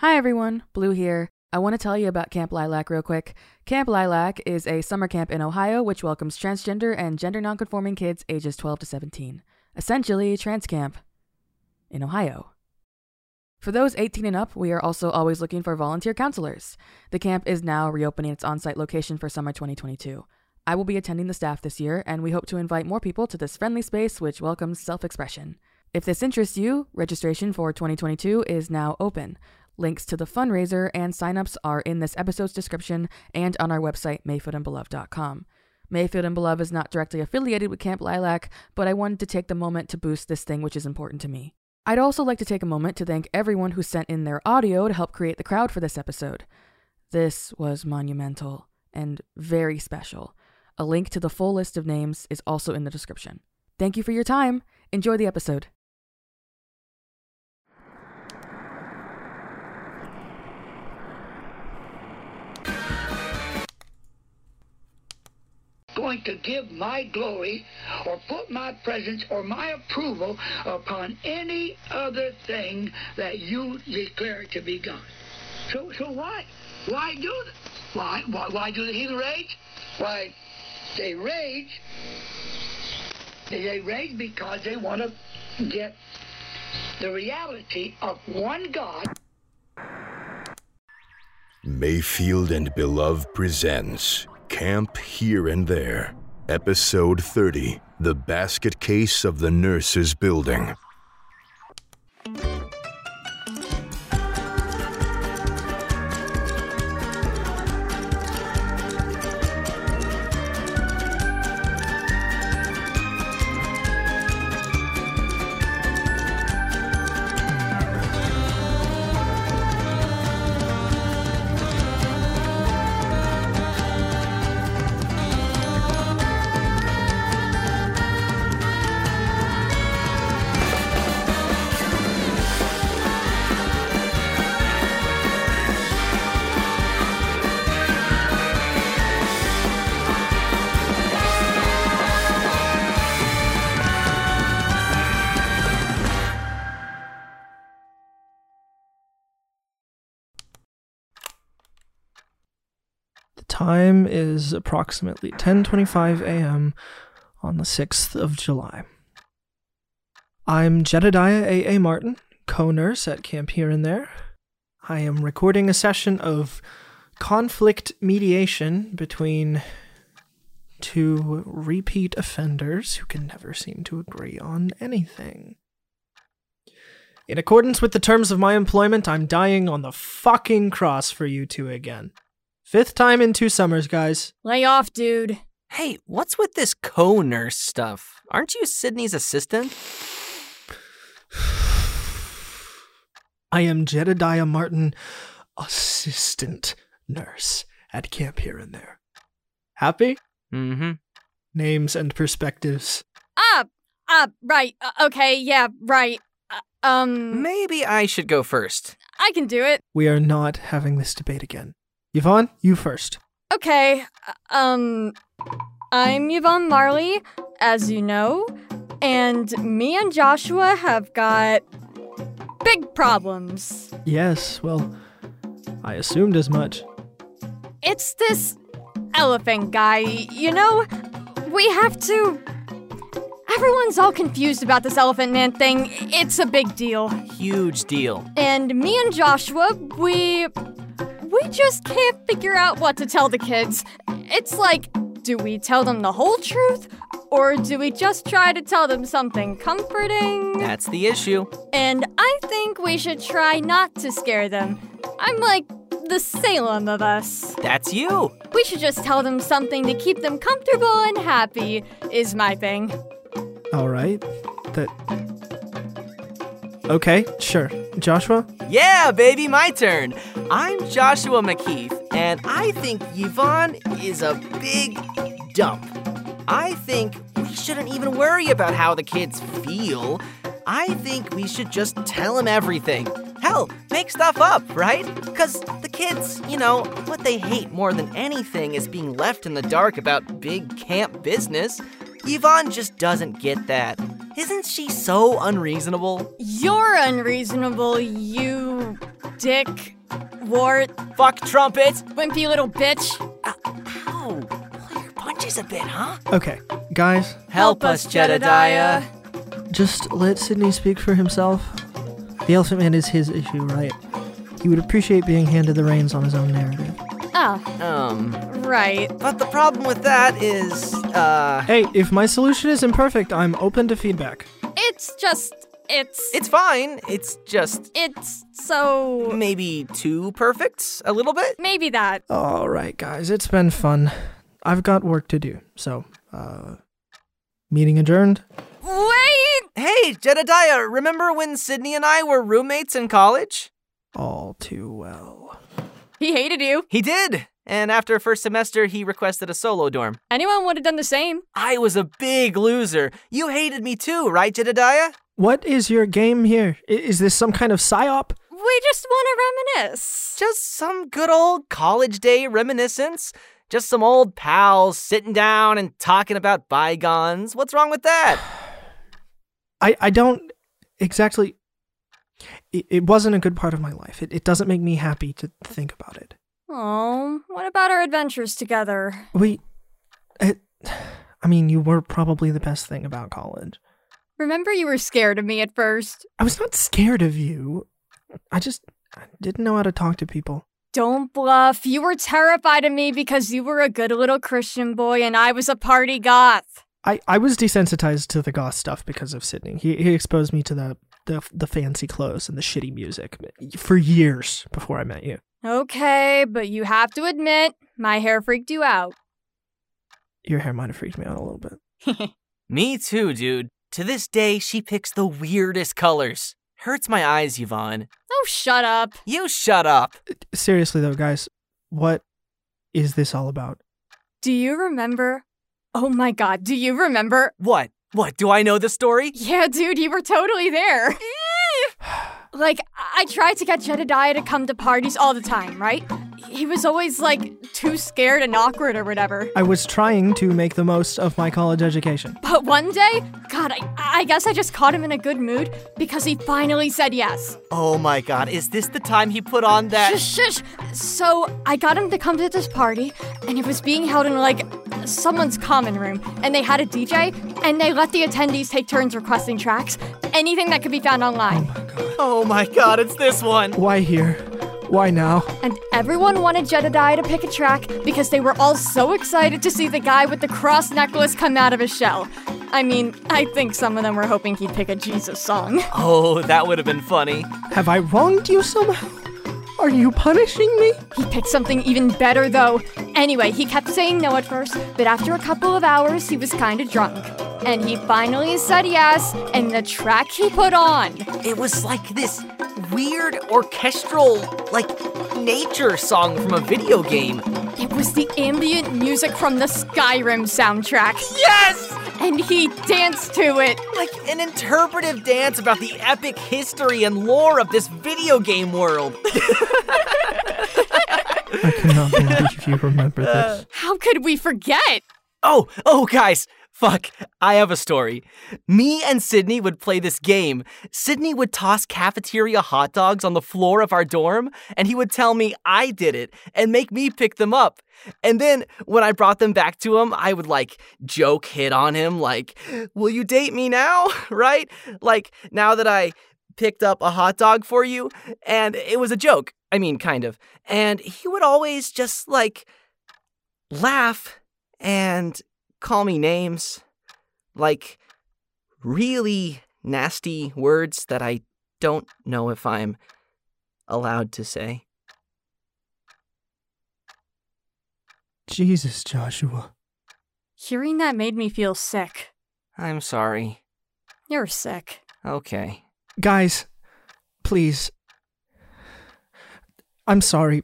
Hi everyone, Blue here. I want to tell you about Camp Lilac real quick. Camp Lilac is a summer camp in Ohio which welcomes transgender and gender nonconforming kids ages 12 to 17. Essentially, trans camp in Ohio. For those 18 and up, we are also always looking for volunteer counselors. The camp is now reopening its on site location for summer 2022. I will be attending the staff this year, and we hope to invite more people to this friendly space which welcomes self expression. If this interests you, registration for 2022 is now open. Links to the fundraiser and signups are in this episode's description and on our website, mayfieldandbelove.com. Mayfield and Belove is not directly affiliated with Camp Lilac, but I wanted to take the moment to boost this thing which is important to me. I'd also like to take a moment to thank everyone who sent in their audio to help create the crowd for this episode. This was monumental and very special. A link to the full list of names is also in the description. Thank you for your time. Enjoy the episode. Going to give my glory or put my presence or my approval upon any other thing that you declare to be God. So, so why? Why do? Why, why, why do the heathen rage? Why, they rage. They rage because they want to get the reality of one God. Mayfield and Belove presents Camp Here and There, Episode 30 The Basket Case of the Nurses Building. Time is approximately 10:25 a.m. on the 6th of July. I'm Jedediah A. A. Martin, co-nurse at Camp Here and There. I am recording a session of conflict mediation between two repeat offenders who can never seem to agree on anything. In accordance with the terms of my employment, I'm dying on the fucking cross for you two again. Fifth time in two summers, guys. Lay off, dude. Hey, what's with this co nurse stuff? Aren't you Sydney's assistant? I am Jedediah Martin, assistant nurse at Camp Here and There. Happy? Mm hmm. Names and perspectives. Ah, ah, right. Uh, okay, yeah, right. Uh, um, Maybe I should go first. I can do it. We are not having this debate again. Yvonne, you first. Okay. Um, I'm Yvonne Marley, as you know, and me and Joshua have got big problems. Yes, well, I assumed as much. It's this elephant guy, you know? We have to. Everyone's all confused about this elephant man thing. It's a big deal. Huge deal. And me and Joshua, we. We just can't figure out what to tell the kids. It's like, do we tell them the whole truth? Or do we just try to tell them something comforting? That's the issue. And I think we should try not to scare them. I'm like the Salem of us. That's you. We should just tell them something to keep them comfortable and happy, is my thing. All right. That. Okay, sure. Joshua? Yeah, baby, my turn. I'm Joshua McKeith, and I think Yvonne is a big dump. I think we shouldn't even worry about how the kids feel. I think we should just tell them everything. Hell, make stuff up, right? Because the kids, you know, what they hate more than anything is being left in the dark about big camp business. Yvonne just doesn't get that. Isn't she so unreasonable? You're unreasonable, you. dick, wart, Fuck trumpet. wimpy little bitch. Uh, Ow. Pull your punches a bit, huh? Okay, guys, Help us, Jedediah. just let Sydney speak for himself. The Elephant Man is his issue, right? He would appreciate being handed the reins on his own narrative. Oh, Um, right. but the problem with that is, uh, Hey, if my solution is imperfect, I'm open to feedback. It's just, it's, it's fine. It's just it's so. maybe too perfect, a little bit. Maybe that. All right, guys, it's been fun. I've got work to do, so, uh, meeting adjourned. Wait! Hey, Jedediah, remember when Sydney and I were roommates in college? All too well. He hated you. He did. And after first semester, he requested a solo dorm. Anyone would have done the same. I was a big loser. You hated me too, right, Jedediah? What is your game here? I- Is this some kind of psyop? We just want to reminisce. Just some good old college day reminiscence. Just some old pals sitting down and talking about bygones. What's wrong with that? I, I don't exactly. It, it wasn't a good part of my life. It, it doesn't make me happy to think about it. Oh, what about our adventures together? We. It, I mean, you were probably the best thing about college. Remember you were scared of me at first? I was not scared of you. I just I didn't know how to talk to people. Don't bluff. You were terrified of me because you were a good little Christian boy and I was a party goth. I, I was desensitized to the goth stuff because of Sydney. He, he exposed me to the, the the fancy clothes and the shitty music for years before I met you. Okay, but you have to admit, my hair freaked you out. Your hair might have freaked me out a little bit. me too, dude. To this day, she picks the weirdest colors. Hurts my eyes, Yvonne. Oh, shut up. You shut up. Seriously though, guys, what is this all about? Do you remember? Oh my god, do you remember? What? What? Do I know the story? Yeah, dude, you were totally there. like, I tried to get Jedediah to come to parties all the time, right? He was always like too scared and awkward or whatever. I was trying to make the most of my college education. But one day, God, I, I guess I just caught him in a good mood because he finally said yes. Oh my god, is this the time he put on that? Shush, shush. So I got him to come to this party, and it was being held in like someone's common room, and they had a DJ, and they let the attendees take turns requesting tracks, anything that could be found online. Oh my god, oh my god it's this one. Why here? Why now? And everyone wanted Jedediah to pick a track because they were all so excited to see the guy with the cross necklace come out of his shell. I mean, I think some of them were hoping he'd pick a Jesus song. Oh, that would have been funny. Have I wronged you somehow? Are you punishing me? He picked something even better, though. Anyway, he kept saying no at first, but after a couple of hours, he was kind of drunk. And he finally said yes, and the track he put on. It was like this weird orchestral, like nature song from a video game. It was the ambient music from the Skyrim soundtrack. Yes! And he danced to it. Like an interpretive dance about the epic history and lore of this video game world. I cannot believe you remember this. How could we forget? Oh, oh, guys. Fuck, I have a story. Me and Sydney would play this game. Sydney would toss cafeteria hot dogs on the floor of our dorm, and he would tell me I did it and make me pick them up. And then when I brought them back to him, I would like joke hit on him, like, Will you date me now? right? Like, now that I picked up a hot dog for you. And it was a joke. I mean, kind of. And he would always just like laugh and call me names. Like really nasty words that I don't know if I'm allowed to say. Jesus, Joshua. Hearing that made me feel sick. I'm sorry. You're sick. Okay. Guys, please. I'm sorry.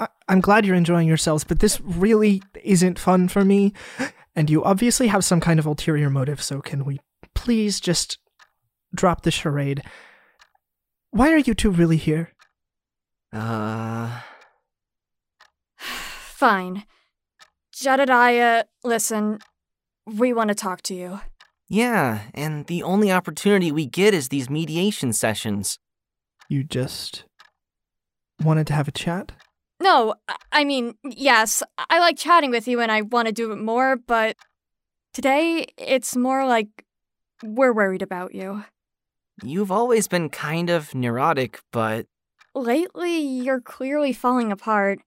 I- I'm glad you're enjoying yourselves, but this really isn't fun for me. And you obviously have some kind of ulterior motive, so can we please just drop the charade? Why are you two really here? Uh. Fine. Jedediah, listen. We want to talk to you. Yeah, and the only opportunity we get is these mediation sessions. You just wanted to have a chat? No, I- I mean, yes, I like chatting with you and I want to do it more, but today it's more like we're worried about you. You've always been kind of neurotic, but Lately, you're clearly falling apart.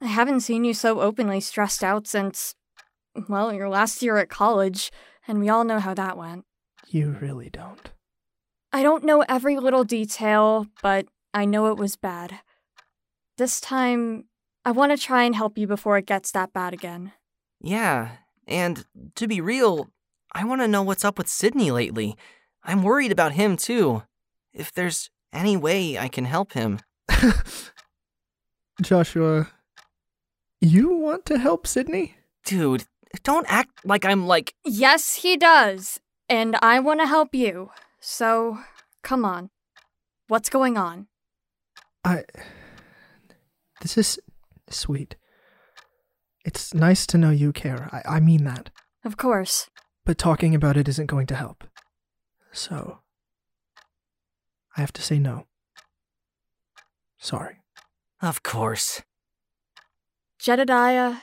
I haven't seen you so openly stressed out since, well, your last year at college, and we all know how that went. You really don't. I don't know every little detail, but I know it was bad. This time, I want to try and help you before it gets that bad again. yeah. And to be real, I want to know what's up with Sydney lately. I'm worried about him too. If there's any way I can help him. Joshua, you want to help Sydney? Dude, don't act like I'm like. Yes, he does. And I want to help you. So, come on. What's going on? I. This is sweet. It's nice to know you care. I, I mean that. Of course. But talking about it isn't going to help. So. I have to say no. Sorry. Of course. Jedediah,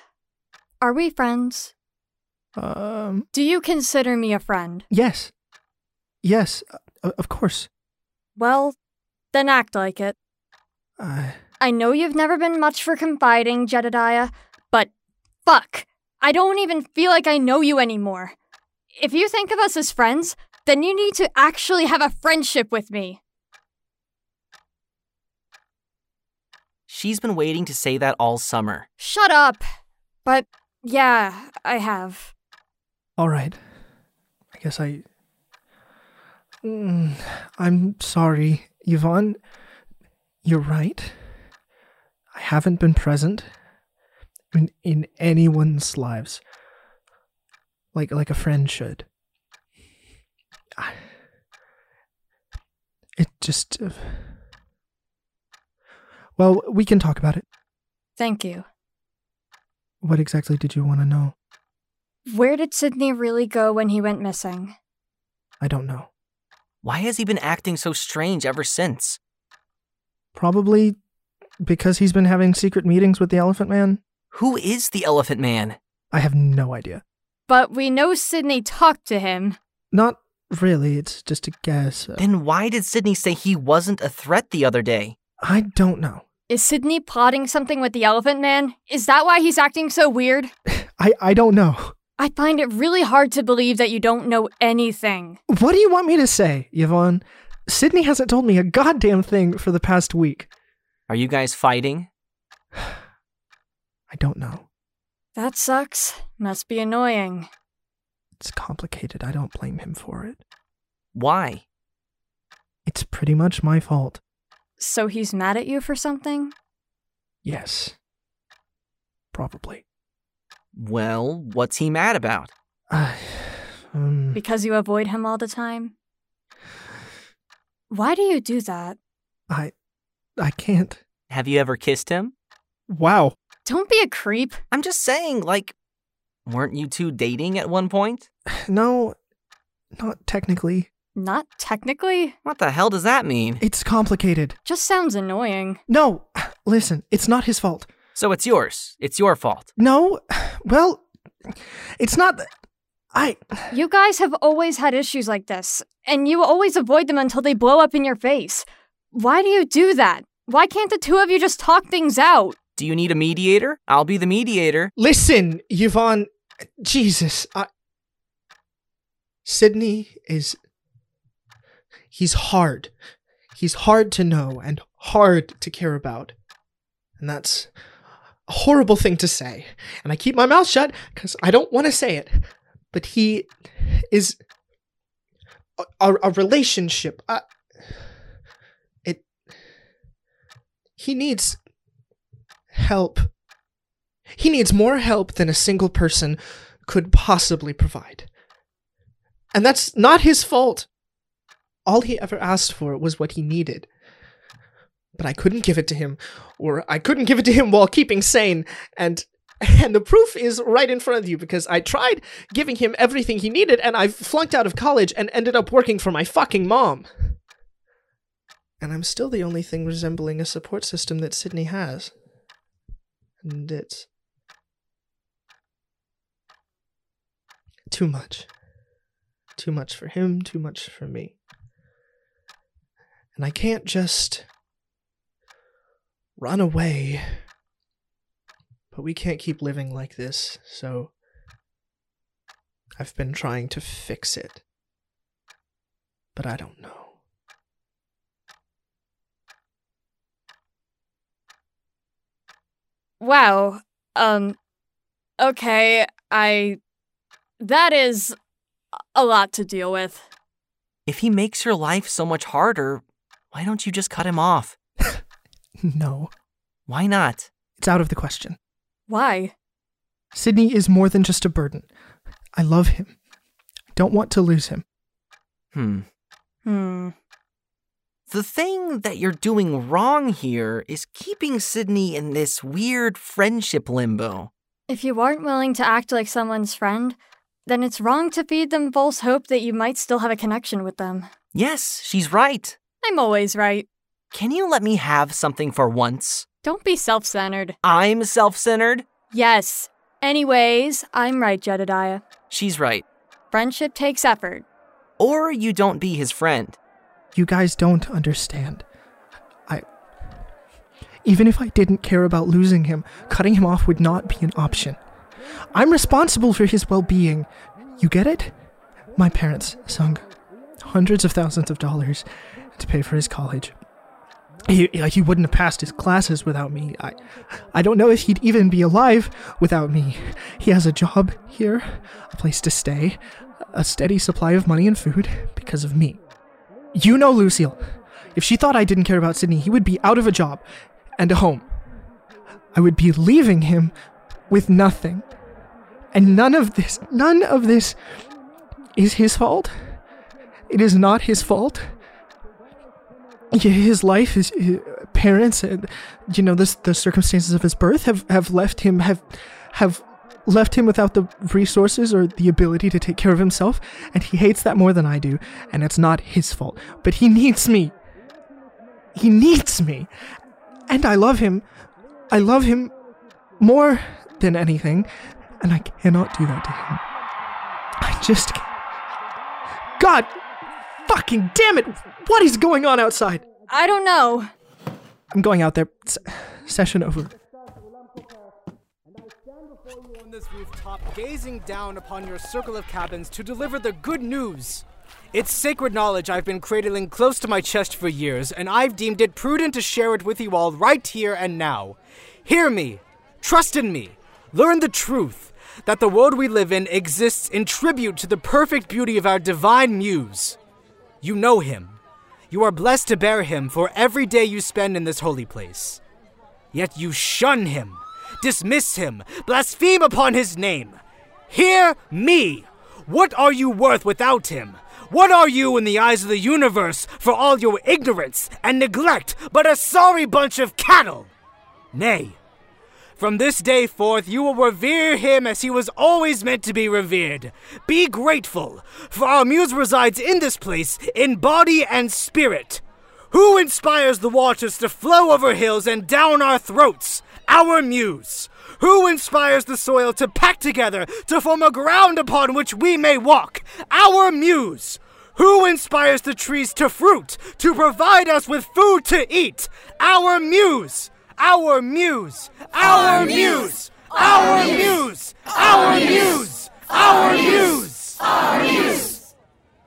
are we friends? Um, Do you consider me a friend? yes. Yes, uh, of course. Well, then act like it. I. I know you've never been much for confiding, Jedediah, but fuck, I don't even feel like I know you anymore. If you think of us as friends, then you need to actually have a friendship with me. She's been waiting to say that all summer. Shut up. But yeah, I have. All right. I guess I. Mm, I'm sorry, Yvonne. You're right. I haven't been present in, in anyone's lives like like a friend should. I, it just. Uh, well, we can talk about it. Thank you. What exactly did you want to know? Where did Sydney really go when he went missing? I don't know. Why has he been acting so strange ever since? Probably because he's been having secret meetings with the Elephant Man. Who is the Elephant Man? I have no idea. But we know Sydney talked to him. Not really, it's just a guess. Uh, Then why did Sydney say he wasn't a threat the other day? I don't know. Is Sydney plotting something with the Elephant Man? Is that why he's acting so weird? I, I don't know. I find it really hard to believe that you don't know anything. What do you want me to say, Yvonne? Sydney hasn't told me a goddamn thing for the past week. Are you guys fighting? I don't know. That sucks. Must be annoying. It's complicated. I don't blame him for it. Why? It's pretty much my fault. So he's mad at you for something? Yes. Probably. Well, what's he mad about? I, um, Because you avoid him all the time? Why do you do that? I, I can't. Have you ever kissed him? Wow. Don't be a creep. I'm just saying, like, weren't you two dating at one point? No, not technically. Not technically. What the hell does that mean? It's complicated. Just sounds annoying. No, listen, it's not his fault. So it's yours. It's your fault. No, well, it's not. th- I. You guys have always had issues like this, and you always avoid them until they blow up in your face. Why do you do that? Why can't the two of you just talk things out? Do you need a mediator? I'll be the mediator. Listen, Yvonne. Jesus. I, Sydney is. He's hard. He's hard to know and hard to care about. And that's a horrible thing to say. And I keep my mouth shut because I don't want to say it. But he is. A, a, a relationship. Uh, it. He needs help. He needs more help than a single person could possibly provide. And that's not his fault. All he ever asked for was what he needed. But I couldn't give it to him, or I couldn't give it to him while keeping sane, and and the proof is right in front of you because I tried giving him everything he needed and I flunked out of college and ended up working for my fucking mom. And I'm still the only thing resembling a support system that Sydney has. And it's too much. Too much for him, too much for me. And I can't just run away. But we can't keep living like this, so I've been trying to fix it. But I don't know. Wow. Um okay, I that is a lot to deal with. If he makes your life so much harder, why don't you just cut him off? No, Why not? it's out of the question. Why? Sydney is more than just a burden. I love him. I don't want to lose him. Hmm. Hmm. The thing that you're doing wrong here is keeping Sydney in this weird friendship limbo. If you aren't willing to act like someone's friend, then it's wrong to feed them false hope that you might still have a connection with them. Yes, she's right. I'm always right. Can you let me have something for once? Don't be self centered. I'm self centered. Yes. Anyways, I'm right, Jedediah. She's right. Friendship takes effort. Or you don't be his friend. You guys don't understand. I. Even if I didn't care about losing him, cutting him off would not be an option. I'm responsible for his well being. You get it? My parents sunk hundreds of thousands of dollars to pay for his college. He, he wouldn't have passed his classes without me. I, I don't know if he'd even be alive without me. He has a job here, a place to stay, a steady supply of money and food because of me. You know Lucille. If she thought I didn't care about Sydney, he would be out of a job and a home. I would be leaving him with nothing. And none of this, none of this is his fault. It is not his fault. His life, his, his uh, parents, and you know, this, the circumstances of his birth have, have left him have have left him without the resources or the ability to take care of himself, and he hates that more than I do, and it's not his fault. But he needs me. He needs me. And I love him. I love him more than anything, and I cannot do that to him. I just can't. God fucking damn it! What is going on outside? I don't know. I'm going out there. S- session over. On this rooftop, gazing down upon your circle of cabins to deliver the good news. It's sacred knowledge I've been cradling close to my chest for years, and I've deemed it prudent to share it with you all right here and now. Hear me, trust in me, learn the truth that the world we live in exists in tribute to the perfect beauty of our divine muse. You know him. You are blessed to bear him for every day you spend in this holy place. Yet you shun him, dismiss him, blaspheme upon his name. Hear me! What are you worth without him? What are you in the eyes of the universe for all your ignorance and neglect but a sorry bunch of cattle? Nay, from this day forth, you will revere him as he was always meant to be revered. Be grateful, for our muse resides in this place, in body and spirit. Who inspires the waters to flow over hills and down our throats? Our muse. Who inspires the soil to pack together to form a ground upon which we may walk? Our muse. Who inspires the trees to fruit, to provide us with food to eat? Our muse. Our muse. Our muse. Our muse. Our muse. Our muse. Our muse.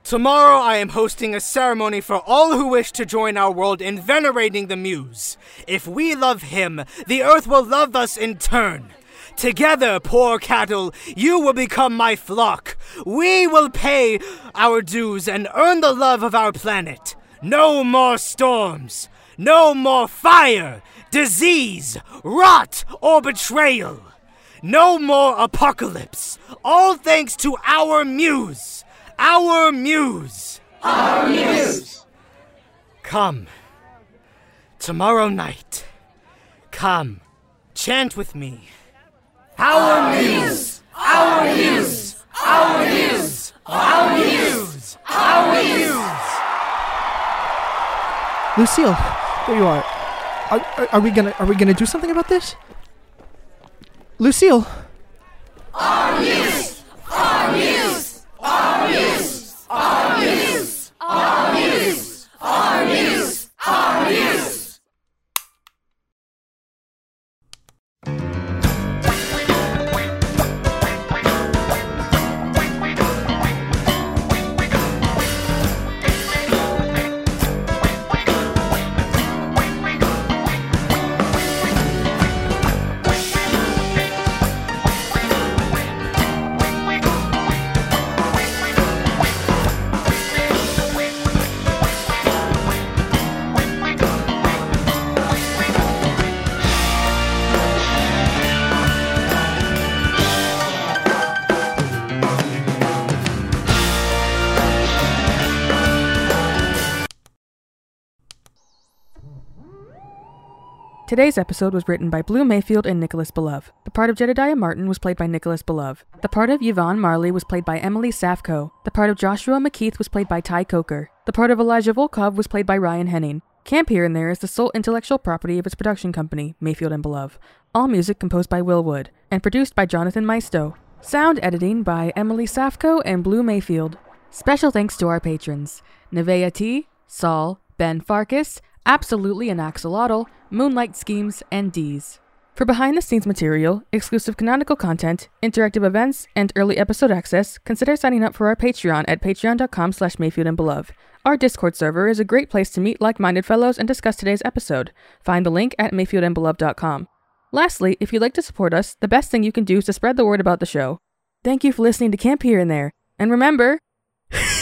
Tomorrow I am hosting a ceremony for all who wish to join our world in venerating the muse. If we love him, the earth will love us in turn. Together, poor cattle, you will become my flock. We will pay our dues and earn the love of our planet. No more storms. No more fire, disease, rot, or betrayal. No more apocalypse. All thanks to our muse. Our muse. Our muse. Come. Tomorrow night. Come. Chant with me. Our muse. Our muse. Our muse. Our muse. Our muse. Lucille, there you are. Are, are, are we gonna are we gonna do something about this? Lucille. Today's episode was written by Blue Mayfield and Nicholas Belove. The part of Jedediah Martin was played by Nicholas Belove. The part of Yvonne Marley was played by Emily Safko. The part of Joshua McKeith was played by Ty Coker. The part of Elijah Volkov was played by Ryan Henning. Camp Here and There is the sole intellectual property of its production company, Mayfield and Belove. All music composed by Will Wood and produced by Jonathan Maisto. Sound editing by Emily Safko and Blue Mayfield. Special thanks to our patrons Nevea T, Saul, Ben Farkas, Absolutely an Axolotl, Moonlight Schemes, and D's. For behind the scenes material, exclusive canonical content, interactive events, and early episode access, consider signing up for our Patreon at patreon.com slash Mayfield and Belove. Our Discord server is a great place to meet like-minded fellows and discuss today's episode. Find the link at mayfieldandbelove.com. Lastly, if you'd like to support us, the best thing you can do is to spread the word about the show. Thank you for listening to Camp Here and There. And remember...